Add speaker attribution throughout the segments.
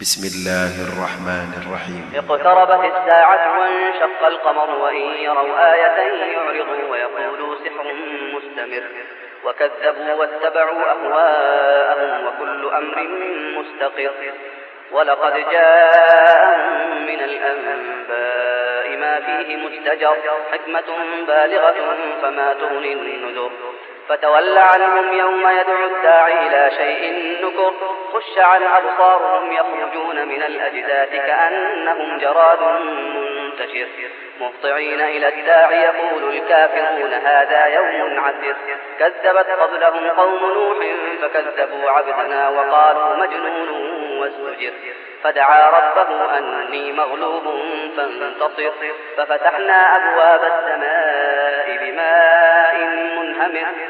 Speaker 1: بسم الله الرحمن الرحيم.
Speaker 2: اقتربت الساعة وانشق القمر وإن يروا آية يعرضوا ويقولوا سحر مستمر. وكذبوا واتبعوا أهواءهم وكل أمر مستقر. ولقد جاءهم من الأنباء ما فيه مستجر. حكمة بالغة فما تغني النذر. فتول عنهم يوم يدعو الداعي إلى شيء نكر خش عن أبصارهم يخرجون من الأجداث كأنهم جراد منتشر. مهطعين إلى الداعي يقول الكافرون هذا يوم عسر. كذبت قبلهم قوم نوح فكذبوا عبدنا وقالوا مجنون وازدجر. فدعا ربه أني مغلوب فانتصر. ففتحنا أبواب السماء بماء منهمر.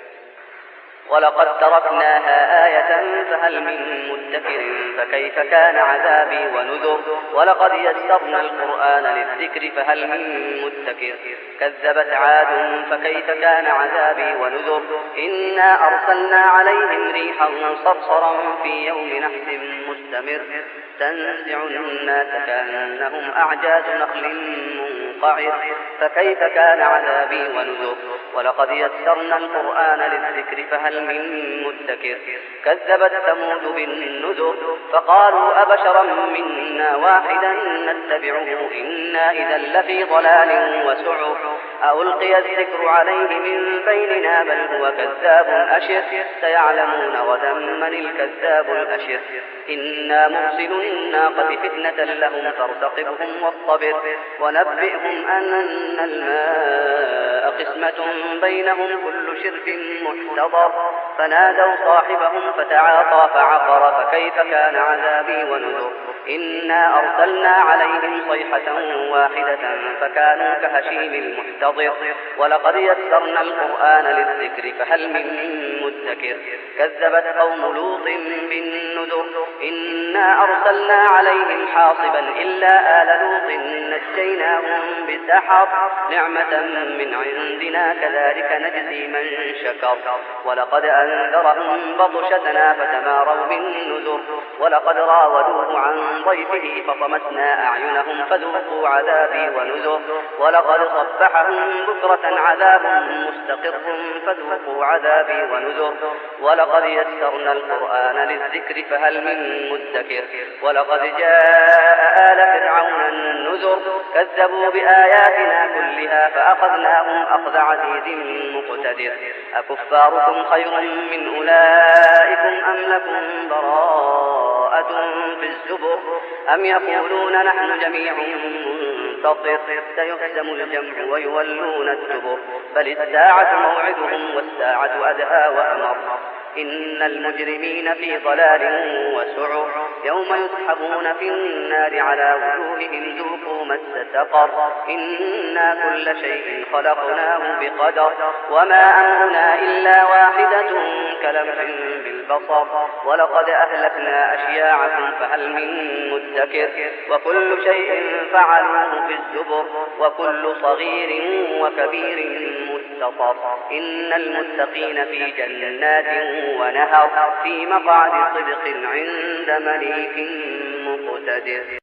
Speaker 2: ولقد تركناها آية فهل من مدكر فكيف كان عذابي ونذر؟ ولقد يسرنا القرآن للذكر فهل من مدكر؟ كذبت عاد فكيف كان عذابي ونذر؟ إنا أرسلنا عليهم ريحا صرصرا في يوم نحس مستمر. تنزع الناس كأنهم أعجاز نخل منقعر. فكيف كان عذابي ونذر؟ ولقد يسرنا القرآن للذكر فهل من مدكر. كذبت ثمود بالنذر فقالوا أبشرا منا واحدا نتبعه. إنا إذا لفي ضلال وسعر. ألقي الذكر عليه من بيننا؟ بل هو كذاب أشر. سيعلمون غدا من الكذاب الأشر. إنا مرسل الناقة فتنة لهم فارتقبهم واصطبر. ونبئهم أن الماء قسمة بينهم كل شرب محتضر فنادوا صاحبهم فتعاطى فعقر فكيف كان عذابي ونذر؟ إنا أرسلنا عليهم صيحة واحدة فكانوا كهشيم المحتضر. ولقد يسرنا القرآن للذكر فهل من مدكر؟ كذبت قوم لوط بالنذر. إنا أرسلنا عليهم حاصبا إلا آل لوط نجيناهم بسحر. نعمة من عندنا كذلك نجزي من شكر. ولقد أنذرهم بطشتنا فتماروا بالنذر. ولقد راودوه عن ضيفه فطمسنا أعينهم فذوقوا عذابي ونذر. ولقد صبحهم بكرة عذاب مستقر فذوقوا عذابي ونذر. ولقد يسرنا القرآن للذكر فهل من مدكر. ولقد جاء آل فرعون النذر. كذبوا بآياتنا كلها فأخذناهم أخذ عزيز مقتدر. أكفاركم خير من أولئكم أم لكم براءة في الزبر أم يقولون نحن جميع منتصر سيهزم الجمع ويولون الدبر. بل الساعة موعدهم والساعة أدهى وأمر. إن المجرمين في ضلال وسعر. يوم يسحبون في النار على وجوههم ذوقوا مس سقر. إنا كل شيء خلقناه بقدر. وما أمرنا إلا واحدة كلمح بالبصر ولقد أهلكنا أشياعكم فهل من مدكر؟ وكل شيء فعلوه في الزبر وكل صغير وكبير مستطر. إن المتقين في جنات ونهر في مقعد صدق عند مليك مقتدر.